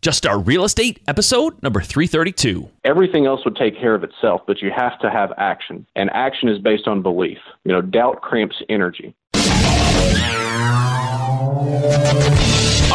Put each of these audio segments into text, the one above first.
Just Start Real Estate, episode number 332. Everything else would take care of itself, but you have to have action. And action is based on belief. You know, doubt cramps energy.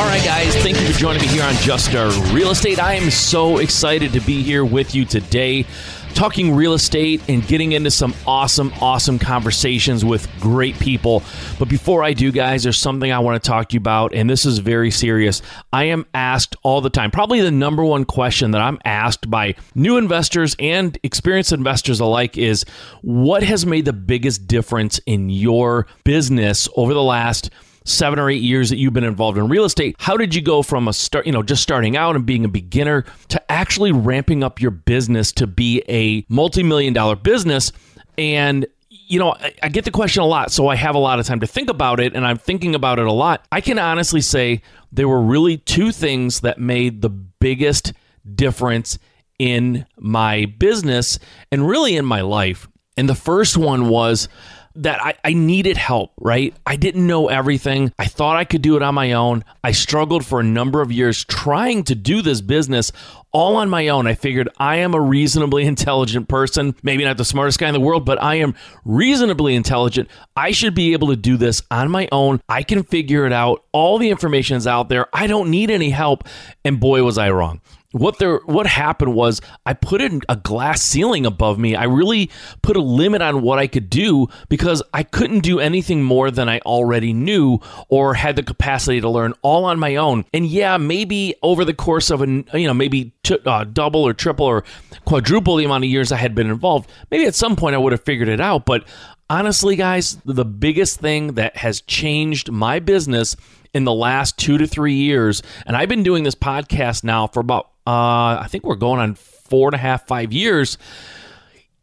All right, guys, thank you for joining me here on Just Start Real Estate. I am so excited to be here with you today talking real estate and getting into some awesome, awesome conversations with great people. But before I do, guys, there's something I want to talk to you about, and this is very serious. I am asked all the time, probably the number one question that I'm asked by new investors and experienced investors alike is what has made the biggest difference in your business over the last seven or eight years that you've been involved in real estate, how did you go from a start, you know, just starting out and being a beginner to actually ramping up your business to be a multi-million dollar business? And you know, I, get the question a lot, so I have a lot of time to think about it, and I'm thinking about it a lot. I can honestly say there were really two things that made the biggest difference in my business and really in my life. And the first one was that I, I needed help, right? I didn't know everything. I thought I could do it on my own. I struggled for a number of years trying to do this business all on my own. I figured I am a reasonably intelligent person, maybe not the smartest guy in the world, but I am reasonably intelligent. I should be able to do this on my own. I can figure it out. All the information is out there. I don't need any help. And boy, was I wrong what there what happened was I put in a glass ceiling above me. I really put a limit on what I could do because I couldn't do anything more than I already knew or had the capacity to learn all on my own. And yeah, maybe over the course of a you know maybe t- uh, double or triple or quadruple the amount of years I had been involved, maybe at some point I would have figured it out. But honestly, guys, the biggest thing that has changed my business in the last two to three years, and I've been doing this podcast now for about uh, I think we're going on four and a half, five years.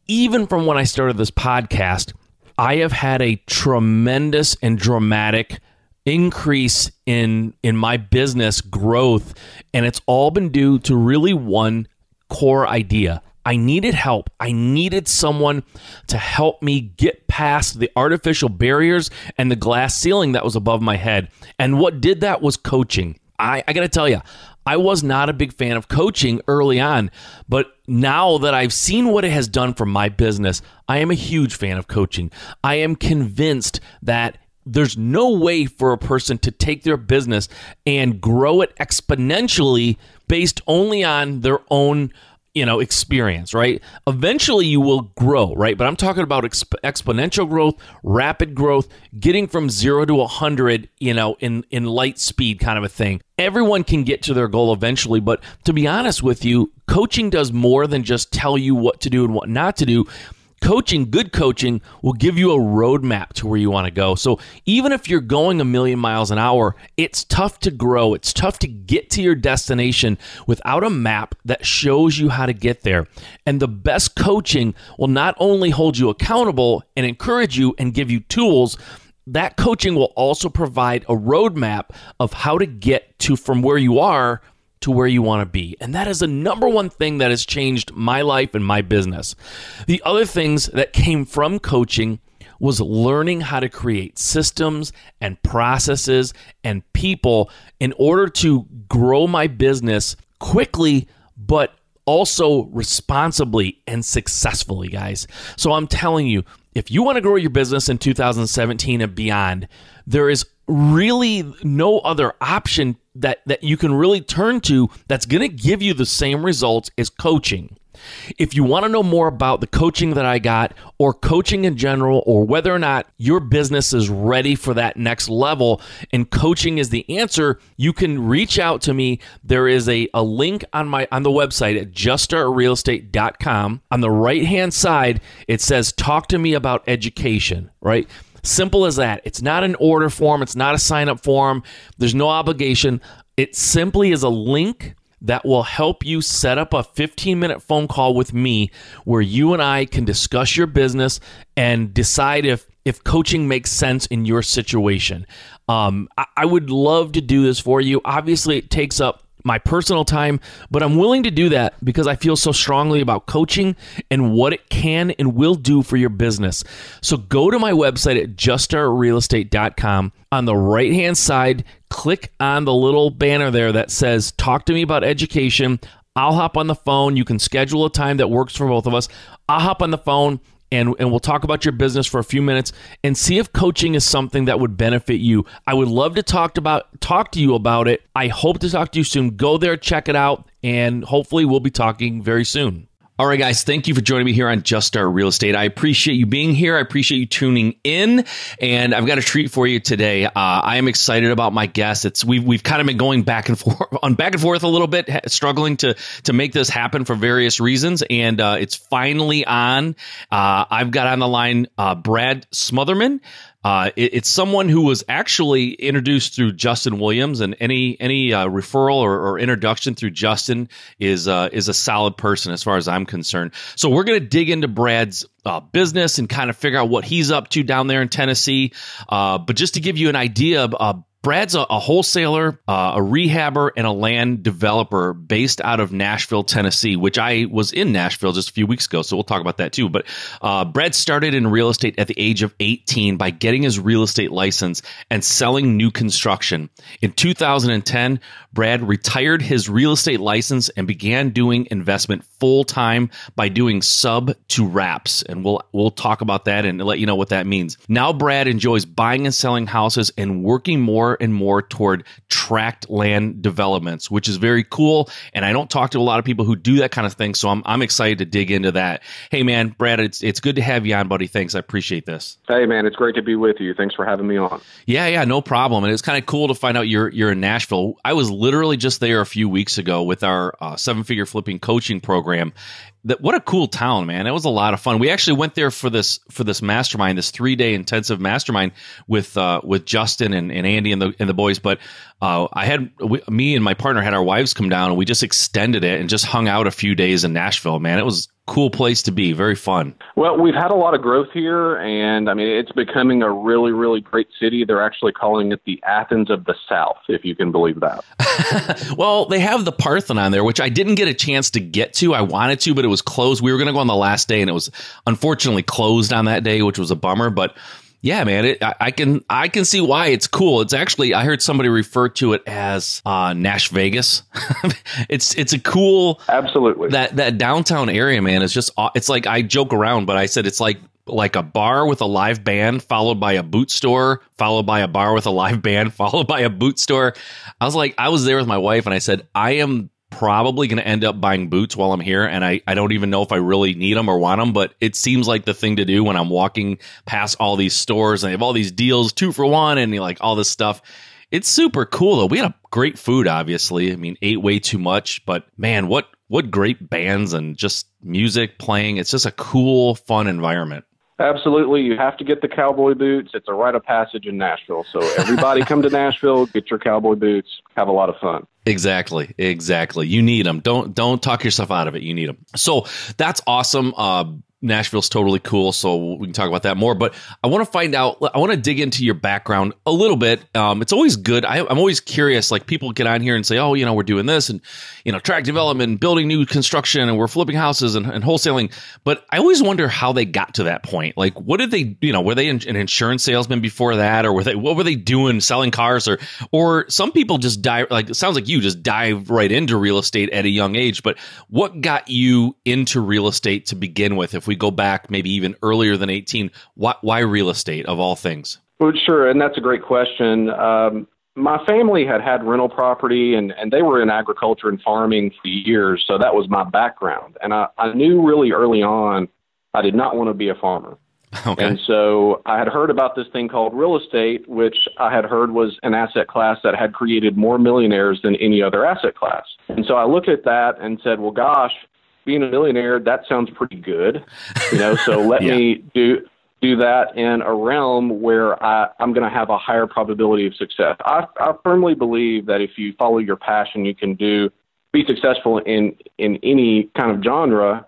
Even from when I started this podcast, I have had a tremendous and dramatic increase in in my business growth and it's all been due to really one core idea. I needed help. I needed someone to help me get past the artificial barriers and the glass ceiling that was above my head. And what did that was coaching. I, I got to tell you, I was not a big fan of coaching early on, but now that I've seen what it has done for my business, I am a huge fan of coaching. I am convinced that there's no way for a person to take their business and grow it exponentially based only on their own you know experience right? Eventually you will grow right? But i'm talking about exp- exponential growth rapid growth getting from 0 to 100 you know in in light speed kind of a thing. Everyone can get to their goal eventually but to be honest with you coaching does more than just tell you what to do and what not to do coaching, good coaching, will give you a roadmap to where you want to go. So even if you're going a million miles an hour, it's tough to grow. It's tough to get to your destination without a map that shows you how to get there. And the best coaching will not only hold you accountable and encourage you and give you tools, that coaching will also provide a roadmap of how to get to from where you are to where you want to be. And that is the number one thing that has changed my life and my business. The other things that came from coaching was learning how to create systems and processes and people in order to grow my business quickly, but also responsibly and successfully, guys. So I'm telling you, if you want to grow your business in 2017 and beyond, there is really no other option that that you can really turn to that's going to give you the same results as coaching. If you want to know more about the coaching that I got or coaching in general or whether or not your business is ready for that next level and coaching is the answer, you can reach out to me. There is a, a link on my on the website at juststartrealestate.com. On the right-hand side, it says talk to me about education, right? Simple as that. It's not an order form, it's not a sign up form, there's no obligation. It simply is a link that will help you set up a 15 minute phone call with me where you and I can discuss your business and decide if if coaching makes sense in your situation. Um, I, I would love to do this for you. Obviously, it takes up my personal time, but I'm willing to do that because I feel so strongly about coaching and what it can and will do for your business. So go to my website at juststartrealestate.com. On the right hand side, click on the little banner there that says Talk to me about education. I'll hop on the phone. You can schedule a time that works for both of us. I'll hop on the phone and, and we'll talk about your business for a few minutes and see if coaching is something that would benefit you. I would love to talk about talk to you about it. I hope to talk to you soon. Go there, check it out, and hopefully we'll be talking very soon. All right, guys, thank you for joining me here on Just Start Real Estate. I appreciate you being here. I appreciate you tuning in, and I've got a treat for you today. Uh, I am excited about my guest. It's we've we've kind of been going back and forth on back and forth a little bit, struggling to to make this happen for various reasons, and uh, it's finally on. Uh, I've got on the line uh, Brad Smotherman. Uh, it, it's someone who was actually introduced through Justin Williams, and any any uh, referral or, or, introduction through Justin is uh, is a solid person as far as I'm concerned. So we're going to dig into Brad's uh, business and kind of figure out what he's up to down there in Tennessee. Uh, but just to give you an idea, uh, Brad's a, a wholesaler, uh, a rehabber, and a land developer based out of Nashville, Tennessee, which I was in Nashville just a few weeks ago. So we'll talk about that too. But uh, Brad started in real estate at the age of 18 by getting his real estate license and selling new construction. In 2010, Brad retired his real estate license and began doing investment full time by doing sub to wraps. And we'll we'll talk about that and let you know what that means. Now Brad enjoys buying and selling houses and working more more and more toward tract land developments, which is very cool. And I don't talk to a lot of people who do that kind of thing, so I'm I'm excited to dig into that. Hey man, Brad, it's it's good to have you on, buddy. Thanks, I appreciate this. Hey man, it's great to be with you. Thanks for having me on. Yeah, yeah, no problem. And it's kind of cool to find out you're you're in Nashville. I was literally just there a few weeks ago with our uh, seven figure flipping coaching program, that what a cool town, man. It was a lot of fun. We actually went there for this for this mastermind, this three day intensive mastermind with uh, with Justin and, and Andy and the and the boys. But uh, I had we, me and my partner had our wives come down and we just extended it and just hung out a few days in Nashville. Man, it was cool place to be. Very fun. Well, we've had a lot of growth here, and I mean, it's becoming a really, really great city. They're actually calling it the Athens of the South, if you can believe that. well, they have the Parthenon there, which I didn't get a chance to get to. I wanted to, but it was closed. We were going to go on the last day, and it was unfortunately closed on that day, which was a bummer. But yeah, man, it, I, I, can I can see why it's cool. It's actually I heard somebody refer to it as uh, Nash Vegas. it's it's a cool absolutely that that downtown area, man. Is just it's like I joke around, but I said it's like like a bar with a live band followed by a boot store followed by a bar with a live band followed by a boot store i was like i was there with my wife and i said i am probably going to end up buying boots while I'm here. And I, I don't even know if I really need them or want them, but it seems like the thing to do when I'm walking past all these stores and they have all these deals, two for one, and like all this stuff. It's super cool though. We had a great food, obviously. I mean, ate way too much, but man, what what great bands and just music playing. It's just a cool, fun environment. Absolutely. You have to get the cowboy boots. It's a rite of passage in Nashville. So everybody come to Nashville, get your cowboy boots, have a lot of fun. Exactly. Exactly. You need them. Don't don't talk yourself out of it. You need them. So that's awesome. Uh, Nashville's totally cool, so we can talk about that more. But I want to find out. I want to dig into your background a little bit. Um, it's always good. I, am always curious. Like people get on here and say, "Oh, you know, we're doing this, and you know, tract development, building new construction, and we're flipping houses and, and wholesaling." But I always wonder how they got to that point. Like, what did they? You know, were they an insurance salesman before that, or were they? What were they doing, selling cars, or or some people just die? Like it sounds like you just dive right into real estate at a young age. But what got you into real estate to begin with? If we go back maybe even earlier than 18, why, why real estate of all things? Well, sure, and that's a great question. Um, my family had had rental property and, and they were in agriculture and farming for years, so that was my background. And I, I knew really early on I did not want to be a farmer. Okay. And so I had heard about this thing called real estate, which I had heard was an asset class that had created more millionaires than any other asset class. And so I looked at that and said, well, gosh, being a millionaire, that sounds pretty good, you know. So let yeah. me do do that in a realm where I, I'm going to have a higher probability of success. I, I firmly believe that if you follow your passion, you can do be successful in in any kind of genre.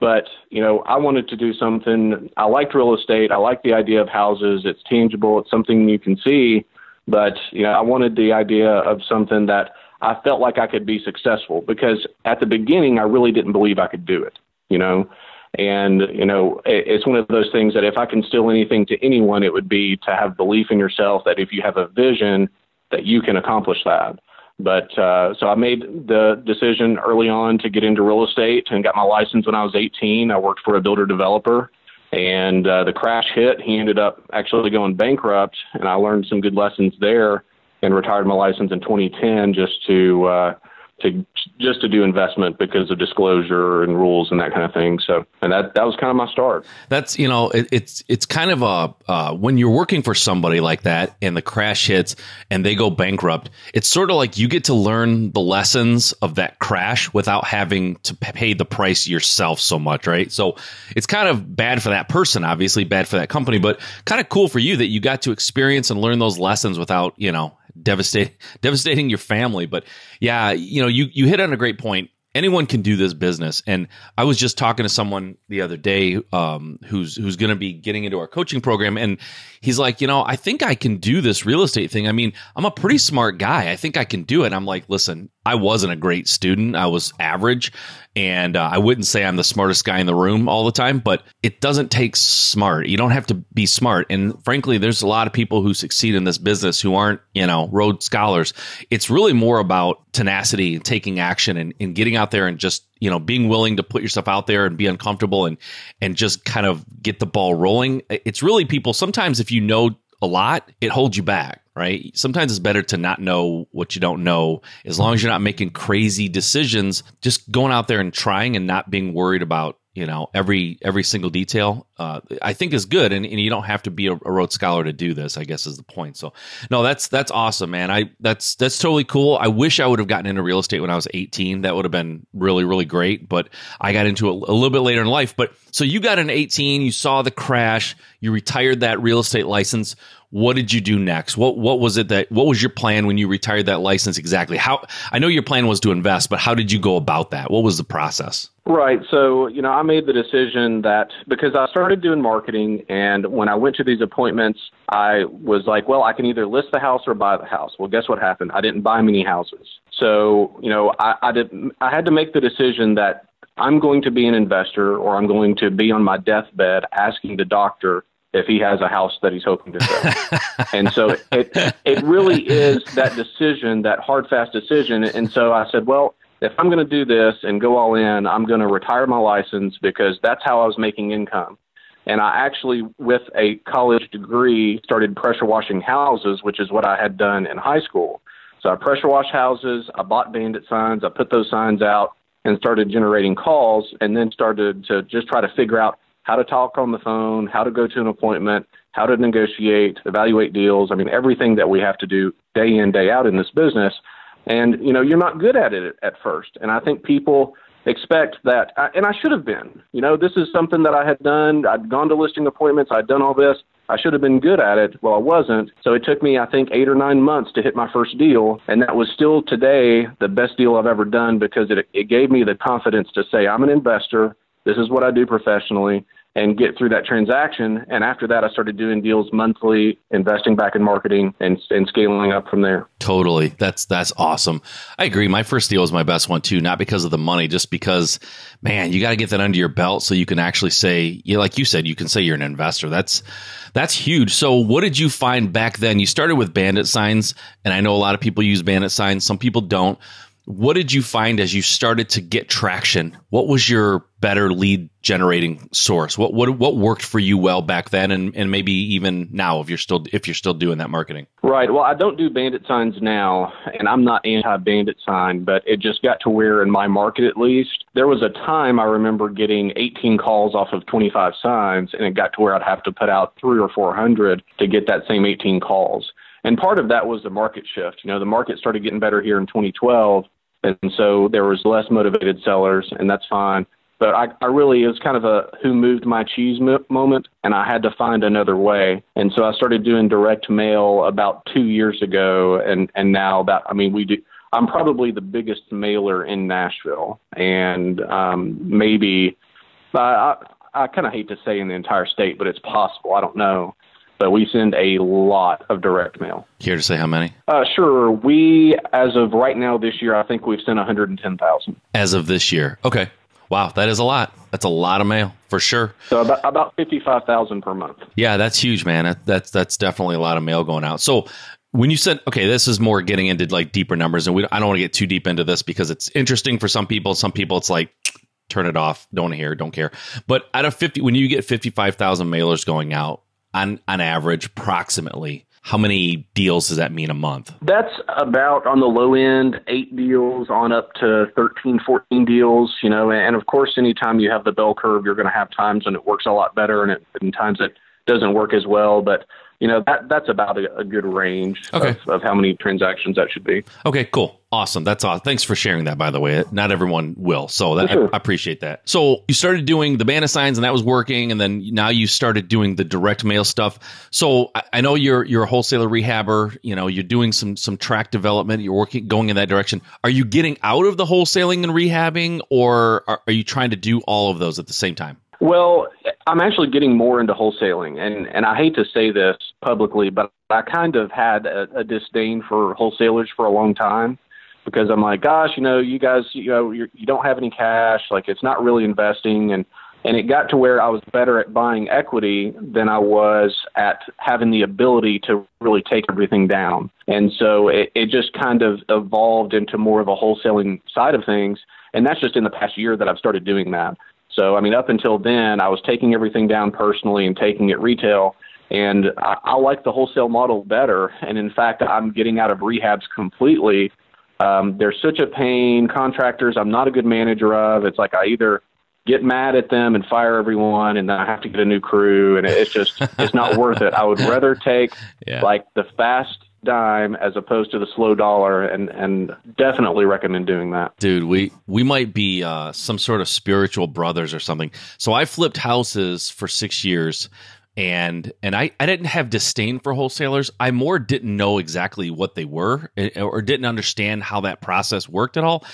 But you know, I wanted to do something. I liked real estate. I like the idea of houses. It's tangible. It's something you can see. But you know, I wanted the idea of something that I felt like I could be successful because at the beginning I really didn't believe I could do it, you know. And you know, it's one of those things that if I can steal anything to anyone, it would be to have belief in yourself. That if you have a vision that you can accomplish that. But uh, so I made the decision early on to get into real estate and got my license when I was 18. I worked for a builder developer, and uh, the crash hit. He ended up actually going bankrupt, and I learned some good lessons there and retired my license in 2010 just to uh, to just to do investment because of disclosure and rules and that kind of thing. So, and that that was kind of my start. That's you know, it, it's it's kind of a uh, when you're working for somebody like that and the crash hits and they go bankrupt. It's sort of like you get to learn the lessons of that crash without having to pay the price yourself so much, right? So it's kind of bad for that person, obviously bad for that company, but kind of cool for you that you got to experience and learn those lessons without you know devastating devastating your family. But yeah, you know, you you hit on a great point. Anyone can do this business, and I was just talking to someone the other day um, who's who's going to be getting into our coaching program, and he's like, you know, I think I can do this real estate thing. I mean, I'm a pretty smart guy. I think I can do it. I'm like, listen, I wasn't a great student. I was average, and uh, I wouldn't say I'm the smartest guy in the room all the time, but it doesn't take smart. You don't have to be smart. And frankly, there's a lot of people who succeed in this business who aren't, you know, Rhodes scholars. It's really more about tenacity and taking action and, and getting out there and just you know being willing to put yourself out there and be uncomfortable and and just kind of get the ball rolling it's really people sometimes if you know a lot it holds you back right? Sometimes it's better to not know what you don't know. As long as you're not making crazy decisions just going out there and trying and not being worried about you know every every single detail uh, i think is good. And, and you don't have to be a, a Rhodes scholar to do this i guess is the point. So no that's that's awesome man. I that's that's totally cool. I wish i would have gotten into real estate when i was 18 that would have been really really great. But i got into it a little bit later in life. But so you got an 18 you saw the crash you retired that real estate license what did you do next? What what was it that what was your plan when you retired that license exactly? How I know your plan was to invest, but how did you go about that? What was the process? Right. So, you know, I made the decision that because I started doing marketing and when I went to these appointments, I was like, well, I can either list the house or buy the house. Well, guess what happened? I didn't buy many houses. So, you know, I, I did I had to make the decision that I'm going to be an investor or I'm going to be on my deathbed asking the doctor if he has a house that he's hoping to sell. and so it it really is that decision, that hard fast decision. And so I said, well, if I'm going to do this and go all in, I'm going to retire my license because that's how I was making income. And I actually, with a college degree, started pressure washing houses, which is what I had done in high school. So I pressure washed houses, I bought bandit signs, I put those signs out and started generating calls and then started to just try to figure out how to talk on the phone, how to go to an appointment, how to negotiate, evaluate deals. I mean, everything that we have to do day in, day out in this business. And, you know, you're not good at it at first. And I think people expect that, and I should have been. You know, this is something that I had done. I'd gone to listing appointments, I'd done all this. I should have been good at it. Well, I wasn't. So it took me, I think, eight or nine months to hit my first deal. And that was still today the best deal I've ever done because it, it gave me the confidence to say, I'm an investor. This is what I do professionally and get through that transaction. And after that, I started doing deals monthly, investing back in marketing, and and scaling up from there. Totally, that's that's awesome. I agree. My first deal was my best one too, not because of the money, just because, man, you got to get that under your belt so you can actually say, you know, like you said, you can say you're an investor. That's that's huge. So, what did you find back then? You started with bandit signs, and I know a lot of people use bandit signs. Some people don't. What did you find as you started to get traction? What was your better lead generating source? What what what worked for you well back then, and, and maybe even now if you're still if you're still doing that marketing? Right. Well, I don't do bandit signs now, and I'm not anti bandit sign, but it just got to where in my market at least there was a time I remember getting 18 calls off of 25 signs, and it got to where I'd have to put out three or 400 to get that same 18 calls. And part of that was the market shift. You know, the market started getting better here in 2012 and so there was less motivated sellers, and that's fine. But I, I really, it was kind of a who moved my cheese moment, and I had to find another way. And so I started doing direct mail about two years ago, and and now that I mean we do. I'm probably the biggest mailer in Nashville, and um, maybe I, I kind of hate to say in the entire state, but it's possible. I don't know. But we send a lot of direct mail. Here to say how many? Uh, sure. We, as of right now this year, I think we've sent 110,000. As of this year. Okay. Wow, that is a lot. That's a lot of mail for sure. So about about fifty five thousand per month. Yeah, that's huge, man. That, that's that's definitely a lot of mail going out. So when you said okay this is more getting into like deeper numbers and we i don't want to get too deep into this because it's interesting for some people some people it's like turn it off don't hear don't care but out of 50 when you get 55000 mailers going out on on average approximately. How many deals does that mean a month? That's about on the low end eight deals on up to 13 14 deals you know and of course anytime you have the bell curve you're going to have times when it works a lot better and, it, and times it doesn't work as well but you know that that's about a, a good range okay. of, of, how many transactions that should be. Okay, cool, awesome. That's awesome. Thanks for sharing that. By the way, not everyone will, so that, sure. I, I, appreciate that. So you started doing the banner signs, and that was working, and then now you started doing the direct mail stuff. So I, I know you're you're a wholesaler rehabber. You know you're doing some some tract development. You're working going in that direction. Are you getting out of the wholesaling and rehabbing, or are, are you trying to do all of those at the same time? Well, I'm actually getting more into wholesaling, and and I hate to say this publicly, but I kind of had a, a disdain for wholesalers for a long time because I'm like, gosh, you know, you guys, you know, you're, you don't have any cash, like it's not really investing, and and it got to where I was better at buying equity than I was at having the ability to really take everything down. And so it, it just kind of evolved into more of a wholesaling side of things. And that's just in the past year that I've started doing that. So, I mean, up until then, I was taking everything down personally and taking it retail. And I, I like the wholesale model better. And in fact, I'm getting out of rehabs completely. Um, they're such a pain. Contractors, I'm not a good manager of. It's like I either get mad at them and fire everyone, and then I have to get a new crew, and it's just it's not worth it. I would rather take yeah. like the fast dime as opposed to the slow dollar and and definitely recommend doing that. Dude we we might be uh, some sort of spiritual brothers or something. So i flipped houses for six years and and I, I didn't have disdain for wholesalers. I more didn't know exactly what they were eh, or didn't understand how that process worked at all.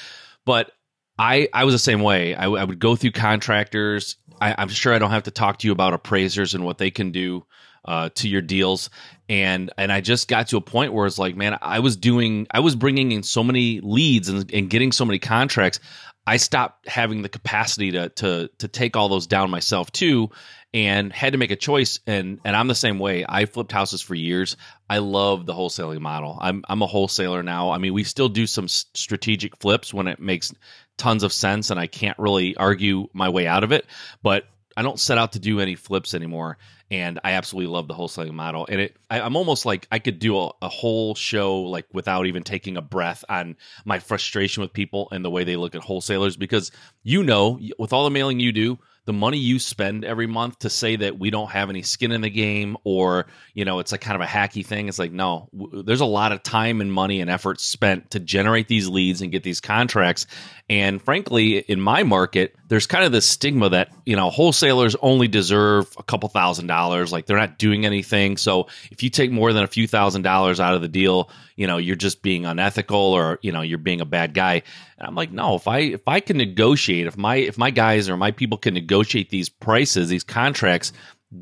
But i i was the same way. I, I would go through contractors. I, i'm sure i don't have to talk to you about appraisers and what they can do uh, to your deals and and I just got to a point where it's like, man, I was doing, I was bringing in so many leads and, and getting so many contracts. I stopped having the capacity to to to take all those down myself too, and had to make a choice. And and I'm the same way. I flipped houses for years. I love the wholesaling model. I'm I'm a wholesaler now. I mean, we still do some strategic flips when it makes tons of sense, and I can't really argue my way out of it. But I don't set out to do any flips anymore and I absolutely love the wholesaling model. And it, I, am almost like I could do a, a, whole show like without even taking a breath on my frustration with people and the way they look at wholesalers because you know, with all the mailing you do, the money you spend every month to say that we don't have any skin in the game or you know it's like kind of a hacky thing it's like no w- there's a lot of time and money and effort spent to generate these leads and get these contracts. And frankly in my market there's kind of this stigma that you know wholesalers only deserve a couple thousand dollars like they're not doing anything. So if you take more than a few thousand dollars out of the deal you know you're just being unethical or you know you're being a bad guy and i'm like no if i if i can negotiate if my if my guys or my people can negotiate these prices these contracts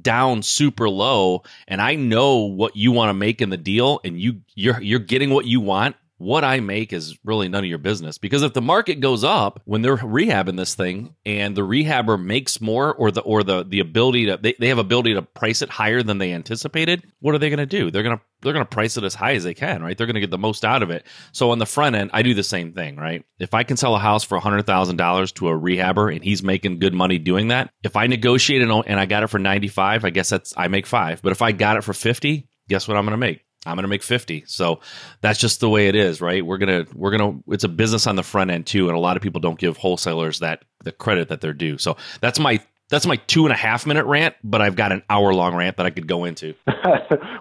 down super low and i know what you want to make in the deal and you you're you're getting what you want what I make is really none of your business. Because if the market goes up when they're rehabbing this thing and the rehabber makes more or the or the the ability to they, they have ability to price it higher than they anticipated, what are they gonna do? They're gonna they're gonna price it as high as they can, right? They're gonna get the most out of it. So on the front end, I do the same thing, right? If I can sell a house for hundred thousand dollars to a rehabber and he's making good money doing that, if I negotiate and I got it for ninety five, I guess that's I make five. But if I got it for fifty, guess what I'm gonna make? I'm going to make 50. So that's just the way it is, right? We're going to we're going to it's a business on the front end too and a lot of people don't give wholesalers that the credit that they're due. So that's my that's my two and a half minute rant, but I've got an hour long rant that I could go into.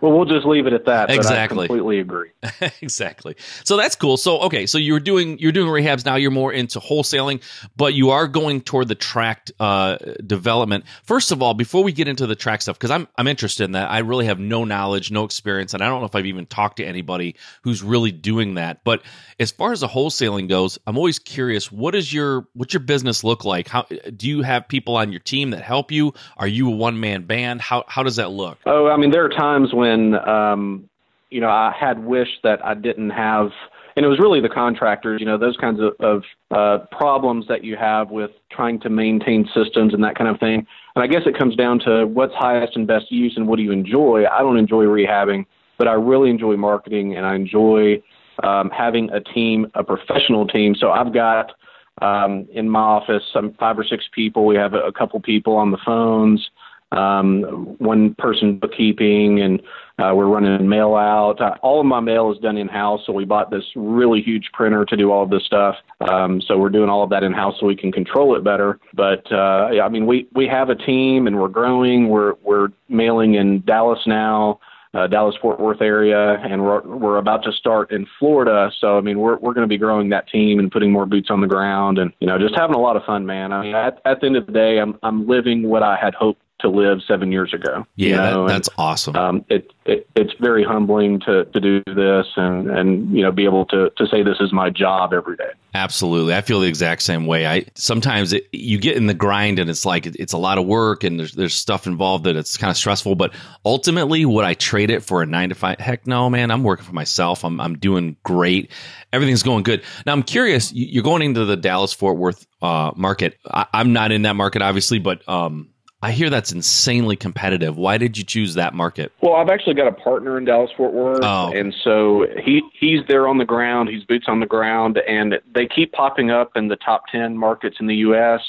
well, we'll just leave it at that. Exactly. I completely agree. exactly. So that's cool. So okay, so you're doing you're doing rehabs now. You're more into wholesaling, but you are going toward the tract uh, development. First of all, before we get into the tract stuff, because I'm I'm interested in that. I really have no knowledge, no experience, and I don't know if I've even talked to anybody who's really doing that. But as far as the wholesaling goes, I'm always curious. What is your what's your business look like? How do you have people on your team? Team that help you? Are you a one man band? How how does that look? Oh, I mean, there are times when um, you know I had wished that I didn't have, and it was really the contractors. You know, those kinds of, of uh, problems that you have with trying to maintain systems and that kind of thing. And I guess it comes down to what's highest and best use and what do you enjoy. I don't enjoy rehabbing. but I really enjoy marketing and I enjoy um, having a team, a professional team. So I've got um, in my office some five or six people. We have a, couple people on the phones, um, one person bookkeeping, and uh, we're running mail out. Uh, all of my mail is done in house, so we bought this really huge printer to do all of this stuff. Um, so we're doing all of that in house so we can control it better. But uh, yeah, I mean, we we have a team and we're growing. We're we're mailing in Dallas now uh, Dallas Fort Worth area, and we're we're about to start in Florida. So I mean, we're we're going to be growing that team and putting more boots on the ground, and you know, just having a lot of fun, man. I mean, at, at the end of the day, I'm I'm living what I had hoped to live seven years ago. Yeah, you know? that, that's and, awesome. Um, it, it it's very humbling to to do this and and you know be able to to say this is my job every day. Absolutely, I feel the exact same way. I sometimes it, you get in the grind and it's like it's a lot of work and there's there's stuff involved that it's kind of stressful. But ultimately, would I trade it for a nine to five? Heck no, man. I'm working for myself. I'm I'm doing great. Everything's going good. Now I'm curious. You're going into the Dallas Fort Worth uh, market. I, am not in that market, obviously, but um, I hear that's insanely competitive. Why did you choose that market? Well, I've actually got a partner in Dallas Fort Worth, oh. and so he he's there on the ground. He's boots on the ground, and they keep popping up in the top ten markets in the U.S.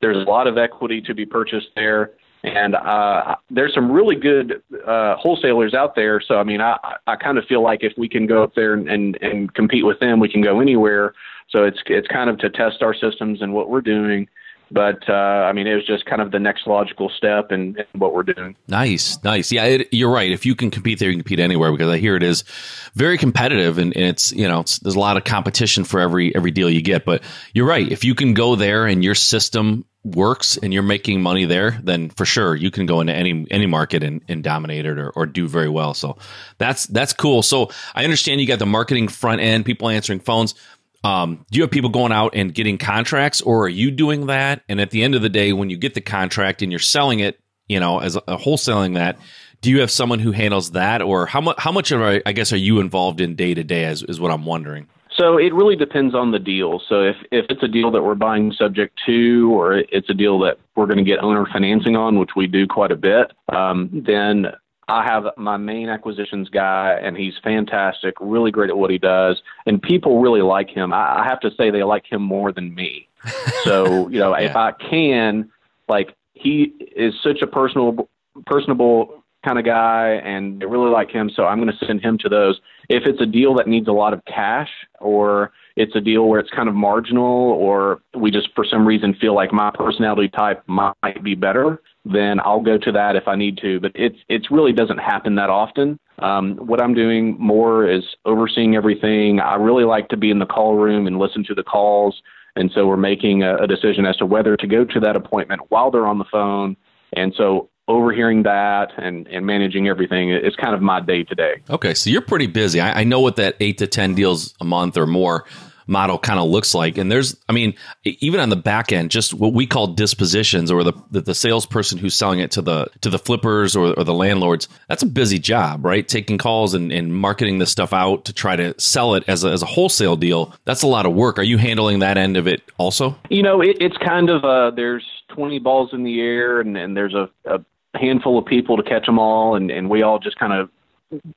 There's a lot of equity to be purchased there, and uh, there's some really good uh, wholesalers out there. So I mean, I I kind of feel like if we can go up there and, and and compete with them, we can go anywhere. So it's it's kind of to test our systems and what we're doing but uh, I mean, it was just kind of the next logical step in, in what we're doing. Nice, nice. Yeah, it, you're right. If you can compete there, you can compete anywhere because I hear it is very competitive, and, and it's you know it's, there's a lot of competition for every every deal you get. But you're right. If you can go there and your system works and you're making money there, then for sure you can go into any any market and, and dominate it or, or do very well. So that's that's cool. So I understand you got the marketing front end, people answering phones um, do you have people going out and getting contracts, or are you doing that? And at the end of the day, when you get the contract and you're selling it, you know, as a, wholesaling that, do you have someone who handles that, or how much? How much of I guess are you involved in day to day? Is is what I'm wondering. So it really depends on the deal. So if if it's a deal that we're buying subject to, or it's a deal that we're going to get owner financing on, which we do quite a bit, um, then I have my main acquisitions guy, and he's fantastic, really great at what he does, and people really like him. I, I have to say they like him more than me. So you know, yeah. if I can, like he is such a personal, personable kind of guy, and they really like him. So I'm going to send him to those. If it's a deal that needs a lot of cash, or it's a deal where it's kind of marginal, or we just for some reason feel like my personality type might be better, then I'll go to that if I need to. But it's it really doesn't happen that often. Um, what I'm doing more is overseeing everything. I really like to be in the call room and listen to the calls. And so we're making a, a decision as to whether to go to that appointment while they're on the phone. And so overhearing that and, and managing everything is kind of my day to day. Okay, so you're pretty busy. I, I know what that eight to ten deals a month or more model kind of looks like. And there's, I mean, even on the back end, just what we call dispositions or the, the, the salesperson who's selling it to the to the flippers or, or the landlords, that's a busy job, right? Taking calls and, and marketing this stuff out to try to sell it as a, as a wholesale deal. That's a lot of work. Are you handling that end of it also? You know, it, it's kind of, uh, there's 20 balls in the air and, and there's a, a handful of people to catch them all. And, and we all just kind of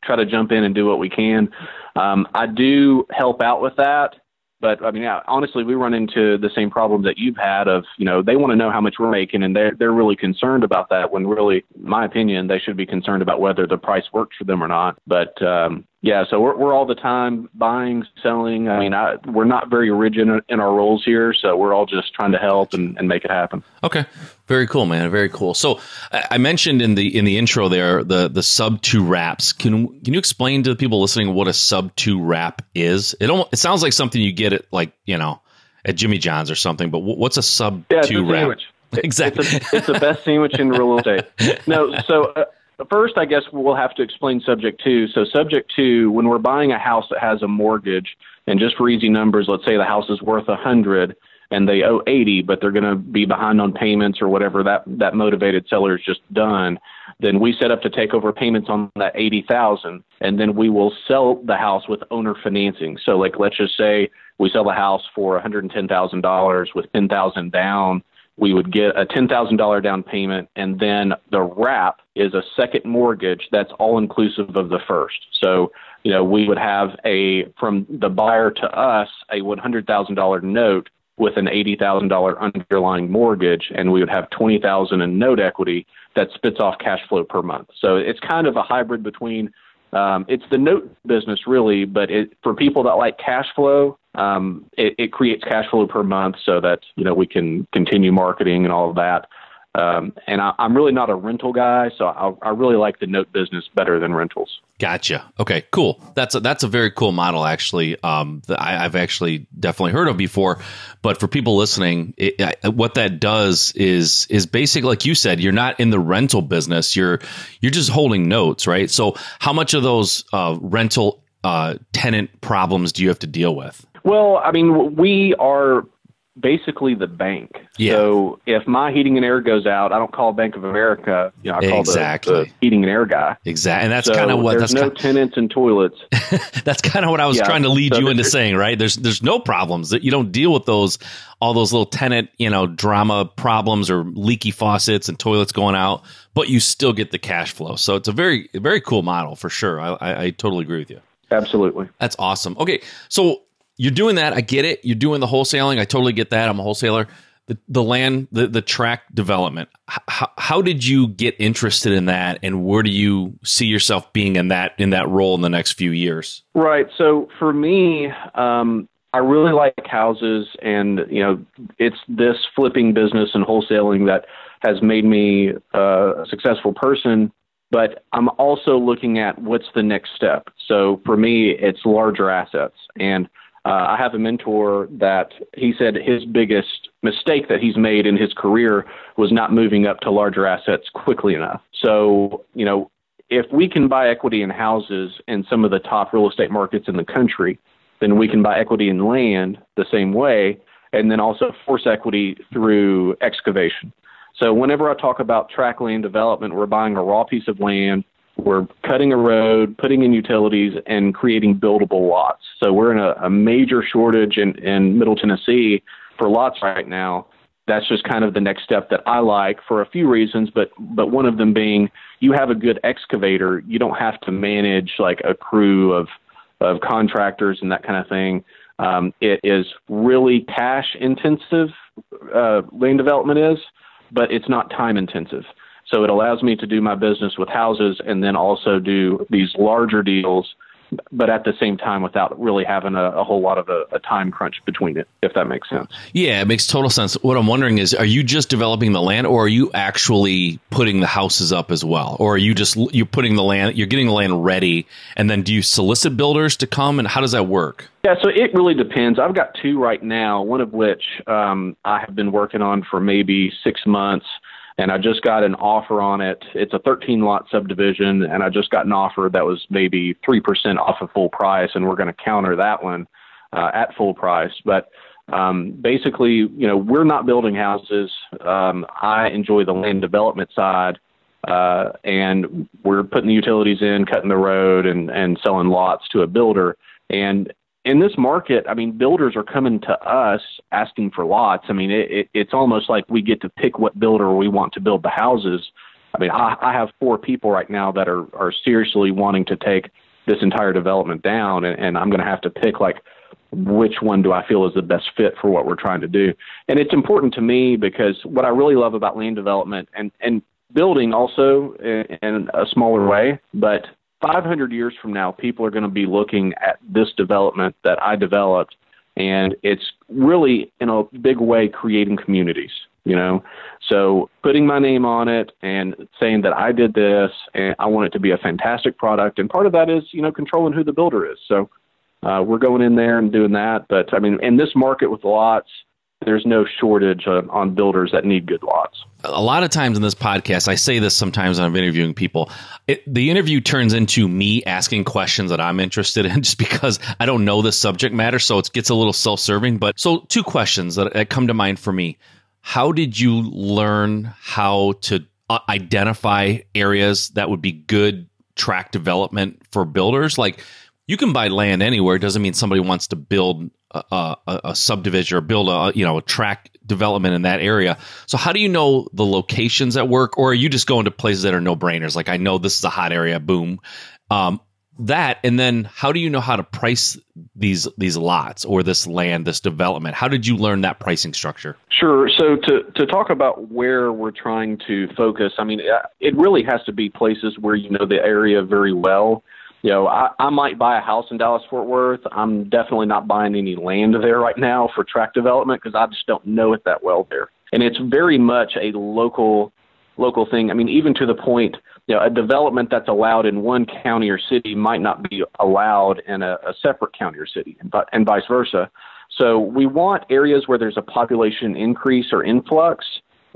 try to jump in and do what we can. Um, I do help out with that. But I mean, honestly, we run into the same problems that you've had of, you know, they want to know how much we're making and they're, they're really concerned about that when really, my opinion, they should be concerned about whether the price works for them or not. But, um, yeah, so we're, we're all the time buying, selling. I mean, I, we're not very rigid in our roles here, so we're all just trying to help and, and make it happen. Okay, very cool, man. Very cool. So I mentioned in the in the intro there the the sub to wraps. Can can you explain to the people listening what a sub to wrap is? It almost, it sounds like something you get at like you know at Jimmy John's or something. But what's a sub yeah, two wrap? Sandwich. Exactly. It's, a, it's, the best sandwich in real estate. No, so. Uh, First, I guess we'll have to explain subject to. So, subject to, when we're buying a house that has a mortgage, and just for easy numbers, let's say the house is worth a hundred and they owe eighty, but they're going to be behind on payments or whatever that that motivated seller has just done. Then we set up to take over payments on that eighty thousand, and then we will sell the house with owner financing. So, like, let's just say we sell the house for one hundred and ten thousand dollars with ten thousand down we would get a $10,000 down payment, and then the wrap is a second mortgage that's all inclusive of the first. So, you know, we would have a, from the buyer to us, a $100,000 note with an $80,000 underlying mortgage, and we would have 20000 in note equity that spits off cash flow per month. So it's kind of a hybrid between um, it's the note business really, but it, for people that like cash flow, um, it, it creates cash flow per month so that you know we can continue marketing and all of that. Um, and I, am really not a rental guy, so I, I, really like the note business better than rentals. Gotcha. Okay, cool. That's a, that's a very cool model, actually. Um, that I, have actually definitely heard of before. But for people listening, it, what that does is is basically like you said, you're not in the rental business. You're you're just holding notes, right? So, how much of those uh, rental uh, tenant problems do you have to deal with? Well, I mean, we are basically the bank. Yeah. So if my heating and air goes out, I don't call Bank of America. You know, I call exactly. the, the heating and air guy. Exactly, and that's so kind of what. There's that's no kind, tenants and toilets. that's kind of what I was yeah, trying to lead so you into saying. Right? There's there's no problems that you don't deal with those all those little tenant you know drama problems or leaky faucets and toilets going out, but you still get the cash flow. So it's a very very cool model for sure. I, I, I totally agree with you. Absolutely. That's awesome. Okay, so you're doing that. I get it. You're doing the wholesaling. I totally get that. I'm a wholesaler. The, the land, the, the tract development. How, how did you get interested in that, and where do you see yourself being in that in that role in the next few years? Right. So for me, um, I really like houses, and you know, it's this flipping business and wholesaling that has made me uh, a successful person. But I'm also looking at what's the next step. So for me, it's larger assets, and uh, I have a mentor that he said his biggest mistake that he's made in his career was not moving up to larger assets quickly enough. So, you know, if we can buy equity in houses in some of the top real estate markets in the country, then we can buy equity in land the same way, and then also force equity through excavation. So, whenever I talk about tract land development, we're buying a raw piece of land we're cutting a road, putting in utilities, and creating buildable lots. So we're in a, a major shortage in, in Middle Tennessee for lots right now. That's just kind of the next step that I like for a few reasons, but but one of them being you have a good excavator, you don't have to manage like a crew of of contractors and that kind of thing. Um, it is really cash intensive. Uh, development is, but it's not time intensive. So it allows me to do my business with houses and then also do these larger deals, but at the same time without really having a, a whole lot of a, a, time crunch between it, if that makes sense. Yeah, it makes total sense. What I'm wondering is, are you just developing the land, or are you actually putting the houses up as well, or are you just you're putting the land, you're getting the land ready, and then do you solicit builders to come, and how does that work? Yeah, so it really depends. I've got two right now, one of which um, I have been working on for maybe six months and I just got an offer on it. It's a 13 lot subdivision, and I just got an offer that was maybe 3% off of full price, and we're going to counter that one uh, at full price. But um, basically, you know, we're not building houses. Um, I enjoy the land development side, uh, and we're putting the utilities in, cutting the road, and, and selling lots to a builder. And in this market, I mean, builders are coming to us asking for lots. I mean, it, it, it's almost like we get to pick what builder we want to build the houses. I mean, I, I have four people right now that are, are seriously wanting to take this entire development down, and, and I'm going to have to pick like which one do I feel is the best fit for what we're trying to do. And it's important to me because what I really love about land development and, and building also in, in a smaller way, but 500 years from now, people are going to be looking at this development that I developed, and it's really in a big way creating communities. You know, so putting my name on it and saying that I did this and I want it to be a fantastic product, and part of that is you know controlling who the builder is. So uh, we're going in there and doing that. But I mean, in this market with lots, there's no shortage on, on builders that need good lots. A lot of times in this podcast, I say this sometimes when I'm interviewing people. It, the interview turns into me asking questions that I'm interested in just because I don't know the subject matter. So it gets a little self serving. But so, two questions that, that come to mind for me. How did you learn how to uh, identify areas that would be good tract development for builders? Like, you can buy land anywhere. It doesn't mean somebody wants to build a, a, a subdivision or build a you know a tract development in that area. So how do you know the locations at work, or are you just going to places that are no brainers? Like I know this is a hot area, boom. Um, that and then how do you know how to price these these lots or this land this development how did you learn that pricing structure sure so to to talk about where we're trying to focus i mean it really has to be places where you know the area very well you know i i might buy a house in dallas fort worth i'm definitely not buying any land there right now for tract development because i just don't know it that well there and it's very much a local local thing i mean even to the point you know, a development that's allowed in one county or city might not be allowed in a, a separate county or city, and, and vice versa. So we want areas where there's a population increase or influx.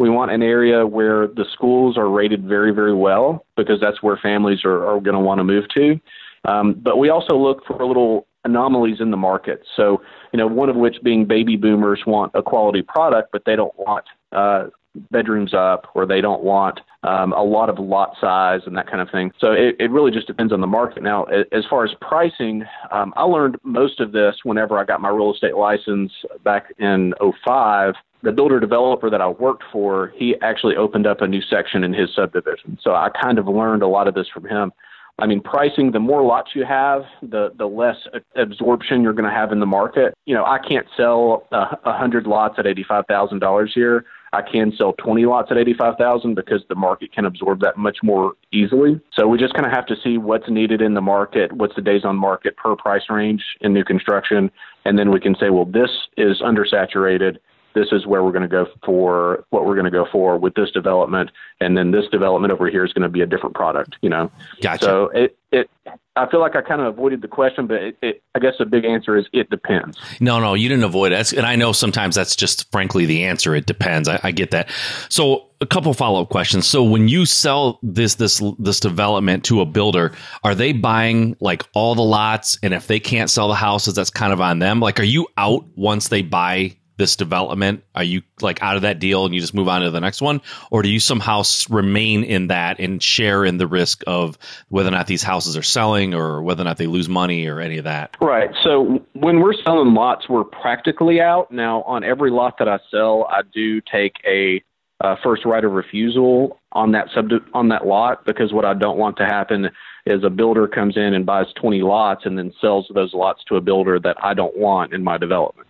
We want an area where the schools are rated very, very well because that's where families are, are going to want to move to. Um, but we also look for little anomalies in the market. So, you know, one of which being baby boomers want a quality product, but they don't want uh, bedrooms up or they don't want um, a lot of lot size and that kind of thing. So it, it really just depends on the market. Now, as far as pricing, um, I learned most of this whenever I got my real estate license back in 05 the builder developer that I worked for, he actually opened up a new section in his subdivision. So I kind of learned a lot of this from him. I mean, pricing, the more lots you have, the, the less absorption you're going to have in the market. You know, I can't sell a uh, hundred lots at $85,000 here. I can sell 20 lots at 85,000 because the market can absorb that much more easily. So we just kind of have to see what's needed in the market, what's the days on market per price range in new construction, and then we can say, well, this is undersaturated this is where we're going to go for what we're going to go for with this development and then this development over here is going to be a different product you know gotcha. so it it I feel like I kind of avoided the question, but it, it, I guess the big answer is it depends. No, no, you didn't avoid it, and I know sometimes that's just frankly the answer. It depends. I, I get that. So, a couple follow up questions. So, when you sell this this this development to a builder, are they buying like all the lots, and if they can't sell the houses, that's kind of on them? Like, are you out once they buy this development? Are you like out of that deal and you just move on to the next one, or do you somehow remain in that and share in the risk of whether or not these houses are selling or whether or not they lose money or any of that? Right. So when we're selling lots, we're practically out. Now, on every lot that I sell, I do take a uh, first right of refusal on that sub on that lot because what I don't want to happen is a builder comes in and buys 20 lots and then sells those lots to a builder that I don't want in my development.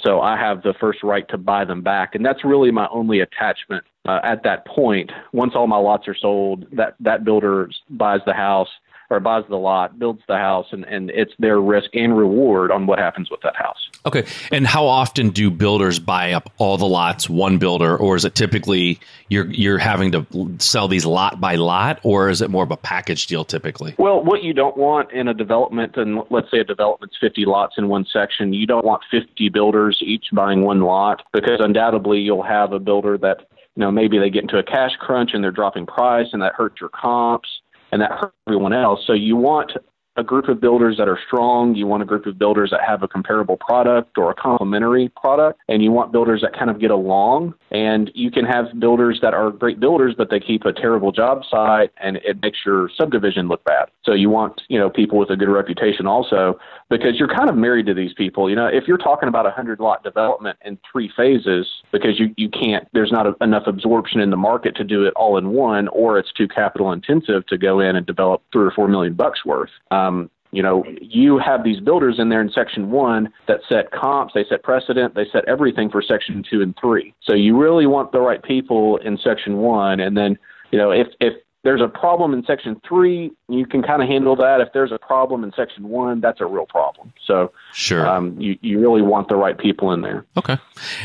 So I have the first right to buy them back, and that's really my only attachment uh, at that point. Once all my lots are sold, that that builder buys the house or buys the lot, builds the house, and, and it's their risk and reward on what happens with that house. Okay. And how often do builders buy up all the lots, one builder, or is it typically you're you're having to sell these lot by lot, or is it more of a package deal typically? Well, what you don't want in a development, and let's say a development's 50 lots in one section, you don't want 50 builders each buying one lot because undoubtedly you'll have a builder that you know maybe they get into a cash crunch and they're dropping price and that hurts your comps and that hurt everyone else. So you want a group of builders that are strong. You want a group of builders that have a comparable product or a complementary product, and you want builders that kind of get along. And you can have builders that are great builders, but they keep a terrible job site, and it makes your subdivision look bad. So you want you know people with a good reputation also, because you're kind of married to these people. You know, if you're talking about a hundred lot development in three phases, because you you can't, there's not a, enough absorption in the market to do it all in one, or it's too capital intensive to go in and develop three or four million bucks worth. Um, um, you know, you have these builders in there in section one that set comps, they set precedent, they set everything for section two and three. So you really want the right people in section one. And then, you know, if, if there's a problem in section three, you can kind of handle that. If there's a problem in section one, that's a real problem. So sure, um, you you really want the right people in there. Okay,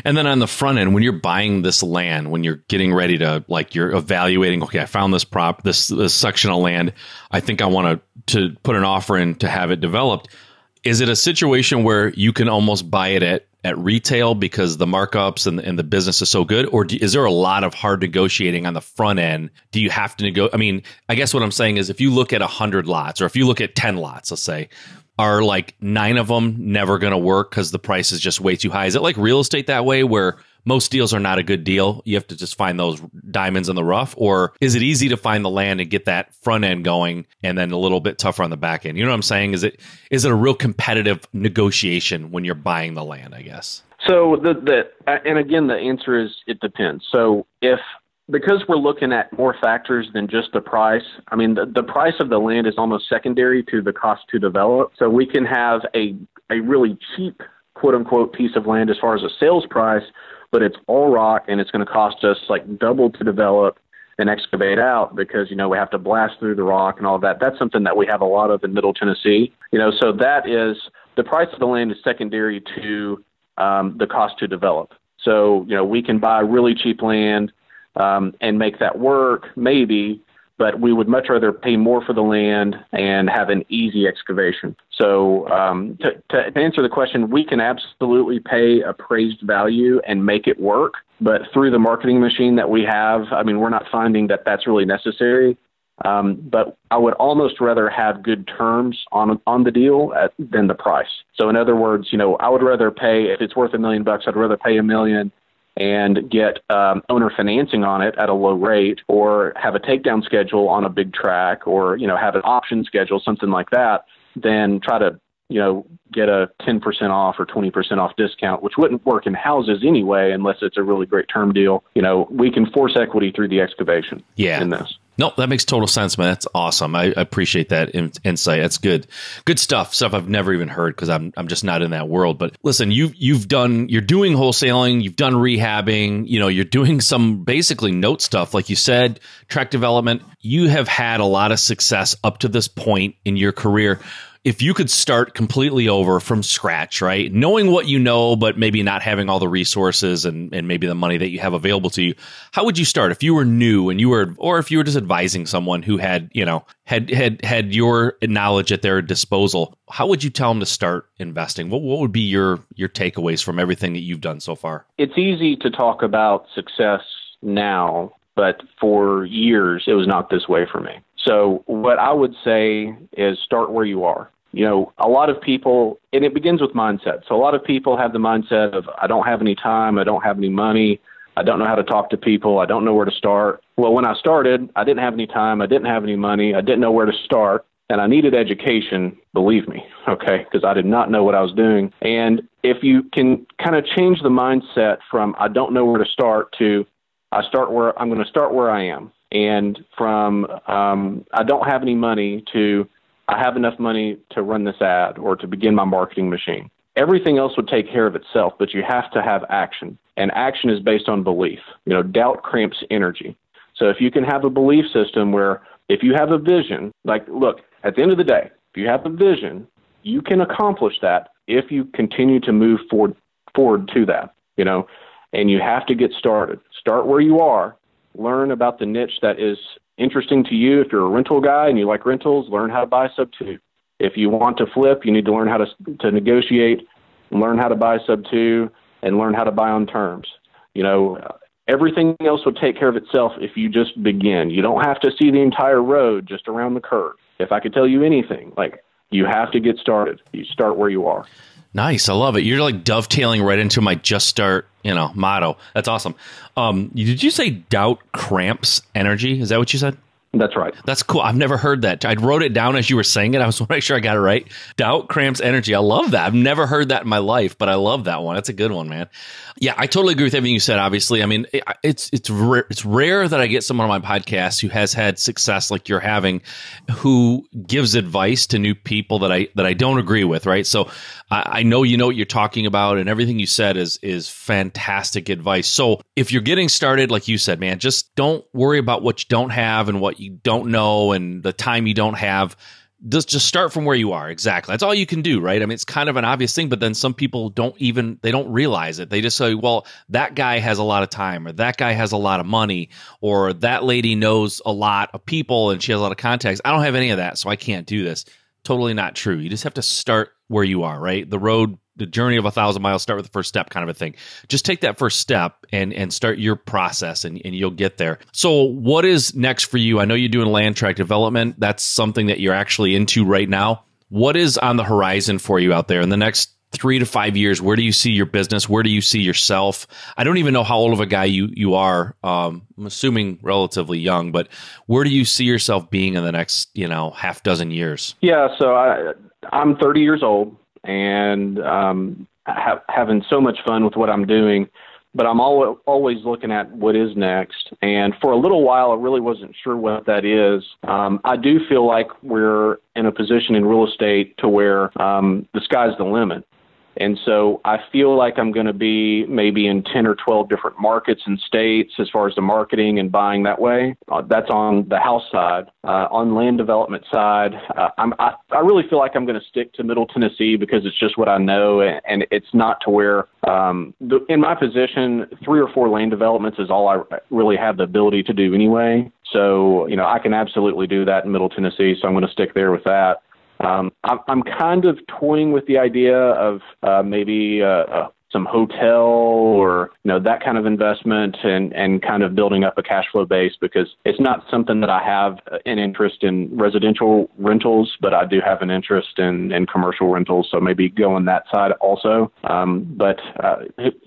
and then on the front end, when you're buying this land, when you're getting ready to like you're evaluating, okay, I found this prop, this this section of land, I think I want to to put an offer in to have it developed. Is it a situation where you can almost buy it at at retail because the markups and, and the business is so good? Or do, is there a lot of hard negotiating on the front end? Do you have to negotiate i mean i guess what i'm saying is if you look at 100 lots or if you look at 10 lots let's say are like nine of them never going to work because the price is just way too high? Is it like real estate that way where most deals are not a good deal. You have to just find those diamonds in the rough, or is it easy to find the land and get that front end going, and then a little bit tougher on the back end? You know what I'm saying? Is it is it a real competitive negotiation when you're buying the land? I guess. So the the uh, and again the answer is it depends. So if because we're looking at more factors than just the price. I mean, the, the price of the land is almost secondary to the cost to develop. So we can have a a really cheap quote unquote piece of land as far as a sales price, but it's all rock and it's going to cost us like double to develop and excavate out because you know we have to blast through the rock and all that. That's something that we have a lot of in Middle Tennessee. You know, so that is the price of the land is secondary to um, the cost to develop. So you know we can buy really cheap land um, and make that work maybe, but we would much rather pay more for the land and have an easy excavation. So, um, to, to, answer the question, we can absolutely pay appraised value and make it work. But through the marketing machine that we have, I mean, we're not finding that that's really necessary. Um, but I would almost rather have good terms on on the deal at, than the price. So in other words, you know, I would rather pay if it's worth a million bucks, I'd rather pay a million and get um, owner financing on it at a low rate or have a takedown schedule on a big tract or you know have an option schedule something like that then try to you know get a 10% off or 20% off discount which wouldn't work in houses anyway unless it's a really great term deal you know we can force equity through the excavation yeah. in this Nope, that makes total sense, man. That's awesome. I, I appreciate that in, insight. That's good, good stuff. Stuff I've never even heard because I'm I'm just not in that world. But listen, you've you've done you're doing wholesaling, you've done rehabbing. You know, you're doing some basically note stuff, like you said, tract development. You have had a lot of success up to this point in your career if you could start completely over from scratch, right? Knowing what you know, but maybe not having all the resources and, and maybe the money that you have available to you, how would you start if you were new and you were, or if you were just advising someone who had, you know, had had had your knowledge at their disposal? How would you tell them to start investing? What what would be your your takeaways from everything that you've done so far? It's easy to talk about success now, but for years it was not this way for me. So, what I would say is start where you are. You know, a lot of people, and it begins with mindset. So, a lot of people have the mindset of, I don't have any time, I don't have any money, I don't know how to talk to people, I don't know where to start. Well, when I started, I didn't have any time, I didn't have any money, I didn't know where to start, and I needed education, believe me, okay, because I did not know what I was doing. And if you can kind of change the mindset from, I don't know where to start to, I start where I'm going to start where I am and from um, I don't have any money to I have enough money to run this ad or to begin my marketing machine. Everything else would take care of itself, but you have to have action. And action is based on belief. You know, doubt cramps energy. So if you can have a belief system where if you have a vision, like look, at the end of the day, if you have a vision, you can accomplish that if you continue to move forward forward to that, you know, and you have to get started. Start where you are learn about the niche that is interesting to you. If you're a rental guy and you like rentals, learn how to buy sub to. If you want to flip, you need to learn how to to negotiate, learn how to buy sub to, and learn how to buy on terms. You know, everything else will take care of itself if you just begin. You don't have to see the entire road just around the curve. If I could tell you anything, like you have to get started. You start where you are. Nice. I love it. You're like dovetailing right into my just start, you know, motto. That's awesome. Um, did you say doubt cramps energy? Is that what you said? That's right. That's cool. I've never heard that. I wrote it down as you were saying it. I was want to make sure I got it right. Doubt cramps energy. I love that. I've never heard that in my life, but I love that one. That's a good one, man. Yeah, I totally agree with everything you said. Obviously, I mean, it's it's rare, it's rare that I get someone on my podcast who has had success like you're having, who gives advice to new people that I that I don't agree with. Right. So I, I know you know what you're talking about, and everything you said is is fantastic advice. So if you're getting started, like you said, man, just don't worry about what you don't have and what you don't know and the time you don't have just just start from where you are. Exactly. That's all you can do right? I mean it's kind of an obvious thing but then some people don't even they don't realize it. They just say well that guy has a lot of time or that guy has a lot of money or that lady knows a lot of people and she has a lot of contacts. I don't have any of that so i can't do this. Totally not true. You just have to start where you are right? The road the journey of a thousand miles start with the first step kind of a thing just take that first step and and start your process and, and you'll get there so what is next for you i know you're doing land tract development that's something that you're actually into right now what is on the horizon for you out there in the next three to five years, where do you see your business? Where do you see yourself? I don't even know how old of a guy you you are. Um, I'm assuming relatively young, but where do you see yourself being in the next you know half dozen years? Yeah, so I I'm 30 years old and um, ha- having so much fun with what I'm doing. But I'm al- always looking at what is next. And for a little while, I really wasn't sure what that is. Um, I do feel like we're in a position in real estate to where um, the sky's the limit. And so I feel like I'm going to be maybe in 10 or 12 different markets and states as far as the marketing and buying that way. Uh, that's on the house side. Uh, on land development side, uh, I'm, I, I really feel like I'm going to stick to Middle Tennessee because it's just what I know, and, and it's not to where um, the, in my position, three or four land developments is all I really have the ability to do anyway. So, you know, I can absolutely do that in Middle Tennessee, so I'm going to stick there with that. Um, I'm, I'm kind of toying with the idea of uh, maybe uh, uh, some hotel or you know that kind of investment and and kind of building up a cash flow base because it's not something that I have an interest in residential rentals, but I do have an interest in in commercial rentals. So maybe go on that side also. Um, but uh,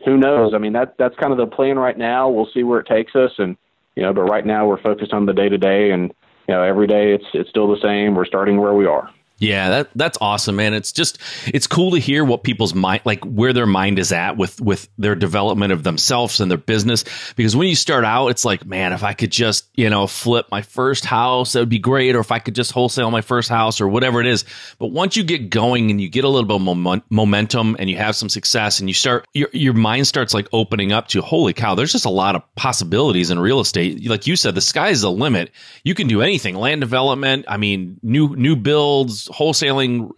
who knows? I mean that that's kind of the plan right now. We'll see where it takes us, and you know, but right now we're focused on the day to day and. You know, every day it's it's still the same. We're starting where we are. Yeah, that that's awesome, man. It's just it's cool to hear what people's mind like where their mind is at with with their development of themselves and their business because when you start out it's like, man, if I could just, you know, flip my first house, that would be great or if I could just wholesale my first house or whatever it is. But once you get going and you get a little bit of momentum and you have some success and you start your your mind starts like opening up to, holy cow, there's just a lot of possibilities in real estate. Like you said, the sky's the limit. You can do anything. Land development, I mean, new new builds wholesaling,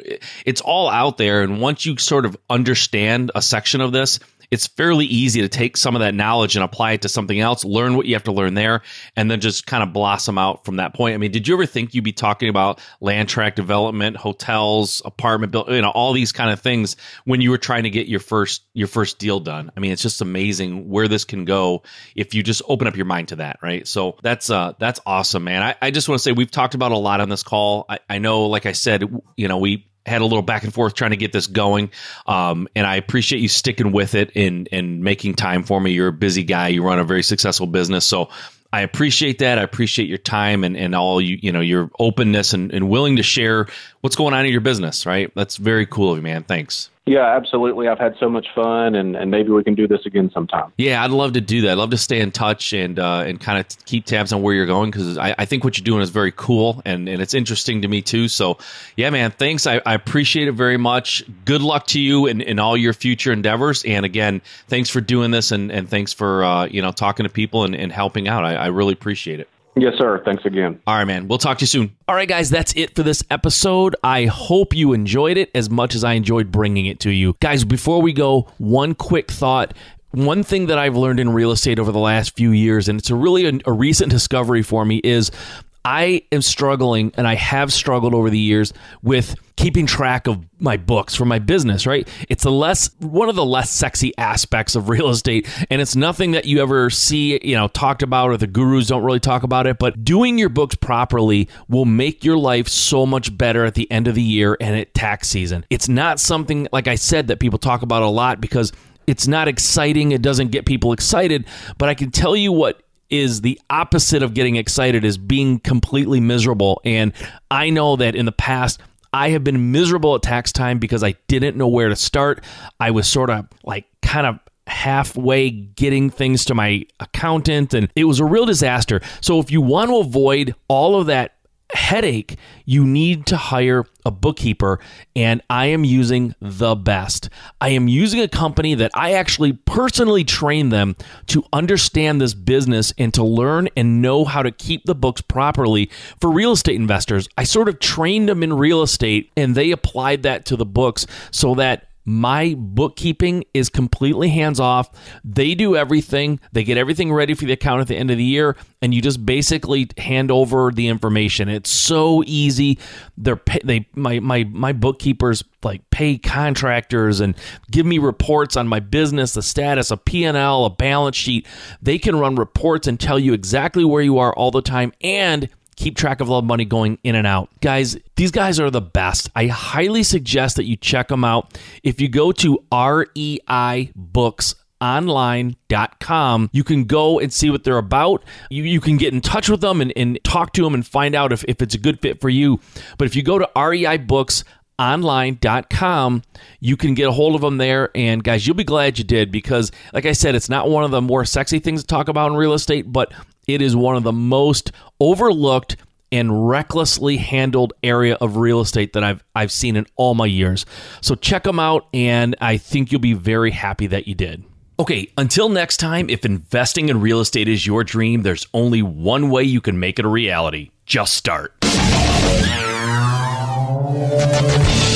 it's all out there. And once you sort of understand a section of this, it's fairly easy to take some of that knowledge and apply it to something else, learn what you have to learn there, and then just kind of blossom out from that point. I mean, did you ever think you'd be talking about land tract development, hotels, apartment build, you know, all these kind of things when you were trying to get your first your first deal done? I mean, it's just amazing where this can go if you just open up your mind to that, right? So that's uh that's awesome, man. I, I just want to say we've talked about a lot on this call. I, I know, like I said, you know, we had a little back and forth trying to get this going. Um, and I appreciate you sticking with it and and making time for me. You're a busy guy. You run a very successful business, so I appreciate that. I appreciate your time and, and all you you know your openness and, and willing to share what's going on in your business. Right, that's very cool of you, man. Thanks. Yeah, absolutely. I've had so much fun, and, and maybe we can do this again sometime. Yeah, I'd love to do that. I'd love to stay in touch and uh, and kind of keep tabs on where you're going because I, I think what you're doing is very cool and, and it's interesting to me too. So, yeah, man, thanks. I, I appreciate it very much. Good luck to you in, in all your future endeavors. And again, thanks for doing this and, and thanks for uh, you know talking to people and, and helping out. I, I really appreciate it. Yes, sir. Thanks again. All right, man. We'll talk to you soon. All right, guys, that's it for this episode. I hope you enjoyed it as much as I enjoyed bringing it to you. Guys, before we go, one quick thought one thing that I've learned in real estate over the last few years, and it's a really a, a, recent discovery for me, is I am struggling, and I have struggled over the years with keeping track of my books for my business, right? It's the less one of the less sexy aspects of real estate, and it's nothing that you ever see, you know, talked about or the gurus don't really talk about it, but doing your books properly will make your life so much better at the end of the year and at tax season. It's not something like I said that people talk about a lot because it's not exciting, it doesn't get people excited, but I can tell you what is the opposite of getting excited is being completely miserable. And i know that in the past i have been miserable at tax time because i didn't know where to start. I was sort of like kind of halfway getting things to my accountant and it was a real disaster. So if you want to avoid all of that headache, you need to hire a bookkeeper. And I am using the best. I am using a company that I actually personally train them to understand this business and to learn and know how to keep the books properly for real estate investors. I sort of trained them in real estate and they applied that to the books so that my bookkeeping is completely hands off. They do everything. They get everything ready for the account at the end of the year, and you just basically hand over the information. It's so easy. They're they my my my bookkeepers like pay contractors and give me reports on my business, the status, a P&L, a balance sheet. They can run reports and tell you exactly where you are all the time and keep track of all the money going in and out. Guys, these guys are the best. I highly suggest that you check them out. If you go to REI Books online.com. You can go and see what they're about. You, you can get in touch with them and, and talk to them and find out if, if it's a good fit for you. But if you go to REI Books online.com you can get a hold of them there and guys you'll be glad you did because like i said it's not one of the more sexy things to talk about in real estate but it is one of the most overlooked and recklessly handled area of real estate that I've I've seen in all my years. So check them out and I think you'll be very happy that you did. Okay, until next time, if investing in real estate is your dream, there's only one way you can make it a reality. Just start. Yeah.